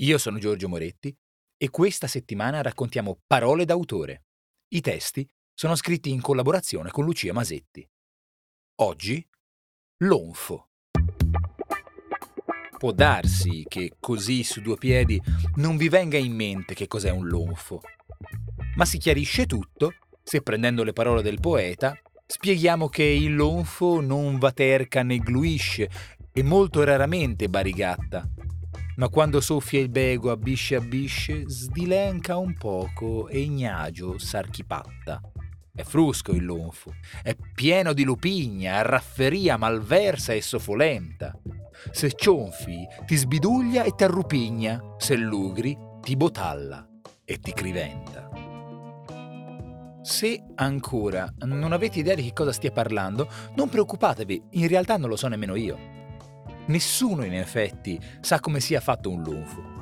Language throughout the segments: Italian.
Io sono Giorgio Moretti e questa settimana raccontiamo Parole d'autore. I testi sono scritti in collaborazione con Lucia Masetti. Oggi, l'onfo. Può darsi che così su due piedi non vi venga in mente che cos'è un lonfo, ma si chiarisce tutto se prendendo le parole del poeta spieghiamo che il lonfo non vaterca né gluisce e molto raramente barigatta, ma quando soffia il bego a bisce a bisce, sdilenca un poco e ignagio s'archipatta. È frusco il lonfo, è pieno di lupigna, rafferia malversa e sofolenta. Se cionfi ti sbiduglia e t'arrupigna, se lugri ti botalla e ti criventa. Se ancora non avete idea di che cosa stia parlando, non preoccupatevi, in realtà non lo so nemmeno io. Nessuno in effetti sa come sia fatto un lunfo.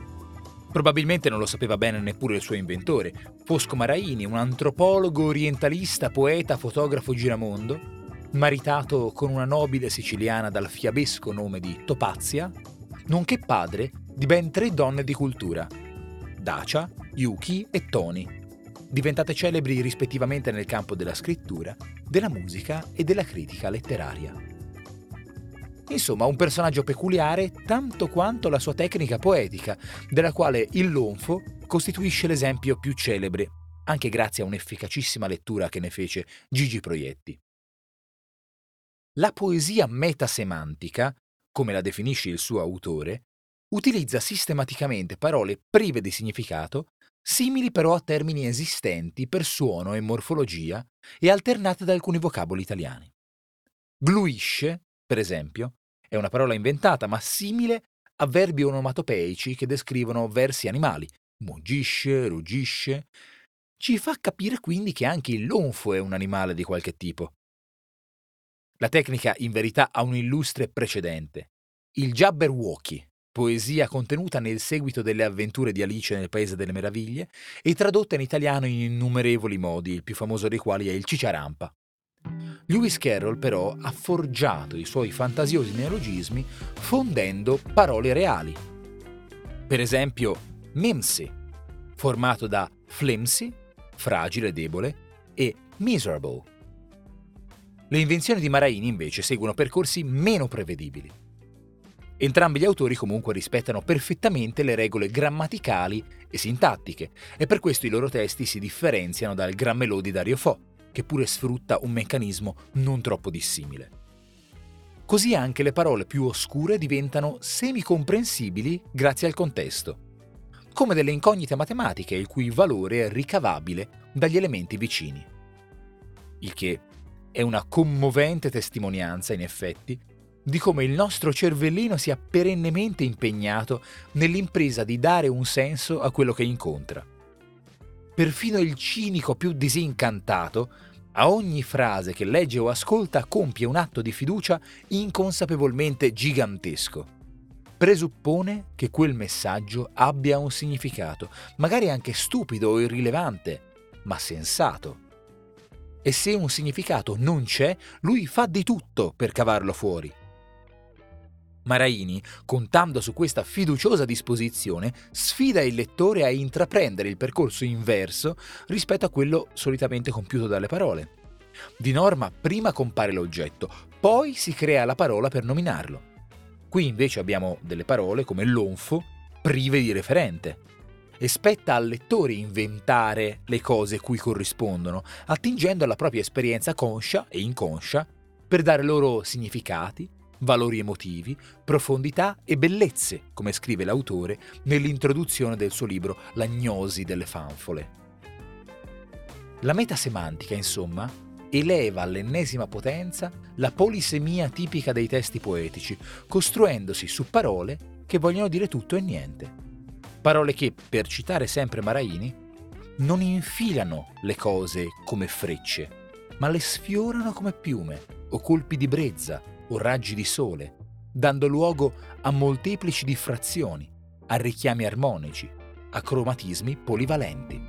Probabilmente non lo sapeva bene neppure il suo inventore, Fosco Maraini, un antropologo orientalista, poeta, fotografo giramondo, maritato con una nobile siciliana dal fiabesco nome di Topazia, nonché padre di ben tre donne di cultura, Dacia, Yuki e Toni, diventate celebri rispettivamente nel campo della scrittura, della musica e della critica letteraria. Insomma, un personaggio peculiare tanto quanto la sua tecnica poetica, della quale il Lonfo costituisce l'esempio più celebre, anche grazie a un'efficacissima lettura che ne fece Gigi Proietti. La poesia metasemantica, come la definisce il suo autore, utilizza sistematicamente parole prive di significato, simili però a termini esistenti per suono e morfologia e alternate da alcuni vocaboli italiani. Gluisce, per esempio, è una parola inventata, ma simile a verbi onomatopeici che descrivono versi animali. Muggisce, ruggisce. Ci fa capire quindi che anche il lonfo è un animale di qualche tipo. La tecnica in verità ha un illustre precedente. Il Jabberwocky, poesia contenuta nel seguito delle avventure di Alice nel Paese delle Meraviglie e tradotta in italiano in innumerevoli modi, il più famoso dei quali è il Cicciarampa. Lewis Carroll però ha forgiato i suoi fantasiosi neologismi fondendo parole reali. Per esempio, Mimsy, formato da flimsy, fragile, debole, e miserable. Le invenzioni di Maraini invece seguono percorsi meno prevedibili. Entrambi gli autori comunque rispettano perfettamente le regole grammaticali e sintattiche e per questo i loro testi si differenziano dal Grammelò di Dario Fo, che pure sfrutta un meccanismo non troppo dissimile. Così anche le parole più oscure diventano semicomprensibili grazie al contesto, come delle incognite matematiche il cui valore è ricavabile dagli elementi vicini. Il che è una commovente testimonianza, in effetti, di come il nostro cervellino sia perennemente impegnato nell'impresa di dare un senso a quello che incontra. Perfino il cinico più disincantato a ogni frase che legge o ascolta compie un atto di fiducia inconsapevolmente gigantesco. Presuppone che quel messaggio abbia un significato, magari anche stupido o irrilevante, ma sensato. E se un significato non c'è, lui fa di tutto per cavarlo fuori. Maraini, contando su questa fiduciosa disposizione, sfida il lettore a intraprendere il percorso inverso rispetto a quello solitamente compiuto dalle parole. Di norma prima compare l'oggetto, poi si crea la parola per nominarlo. Qui invece abbiamo delle parole come l'onfo, prive di referente. E spetta al lettore inventare le cose cui corrispondono, attingendo alla propria esperienza conscia e inconscia per dare loro significati, valori emotivi, profondità e bellezze, come scrive l'autore nell'introduzione del suo libro La gnosi delle fanfole. La metasemantica, insomma, eleva all'ennesima potenza la polisemia tipica dei testi poetici, costruendosi su parole che vogliono dire tutto e niente. Parole che, per citare sempre Maraini, non infilano le cose come frecce, ma le sfiorano come piume o colpi di brezza o raggi di sole, dando luogo a molteplici diffrazioni, a richiami armonici, a cromatismi polivalenti.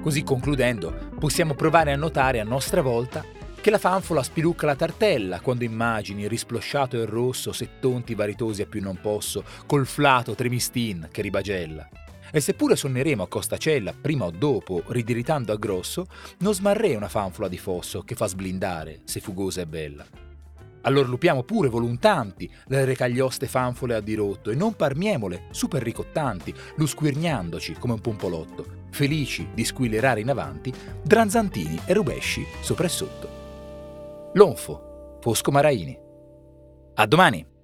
Così concludendo, possiamo provare a notare a nostra volta che la fanfola spilucca la tartella quando immagini risplosciato e rosso settonti varitosi a più non posso, col flato tremistin che ribagella. E seppure sonneremo a Costacella prima o dopo, ridiritando a grosso, non smarrei una fanfola di fosso che fa sblindare se fugosa e bella. Allora lupiamo pure voluntanti le recaglioste fanfole a dirotto e non parmiemole super ricottanti, lusquirgnandoci come un pompolotto, felici di squillerare in avanti, dranzantini e rubesci sopra e sotto. Lonfo, Fosco Maraini. A domani!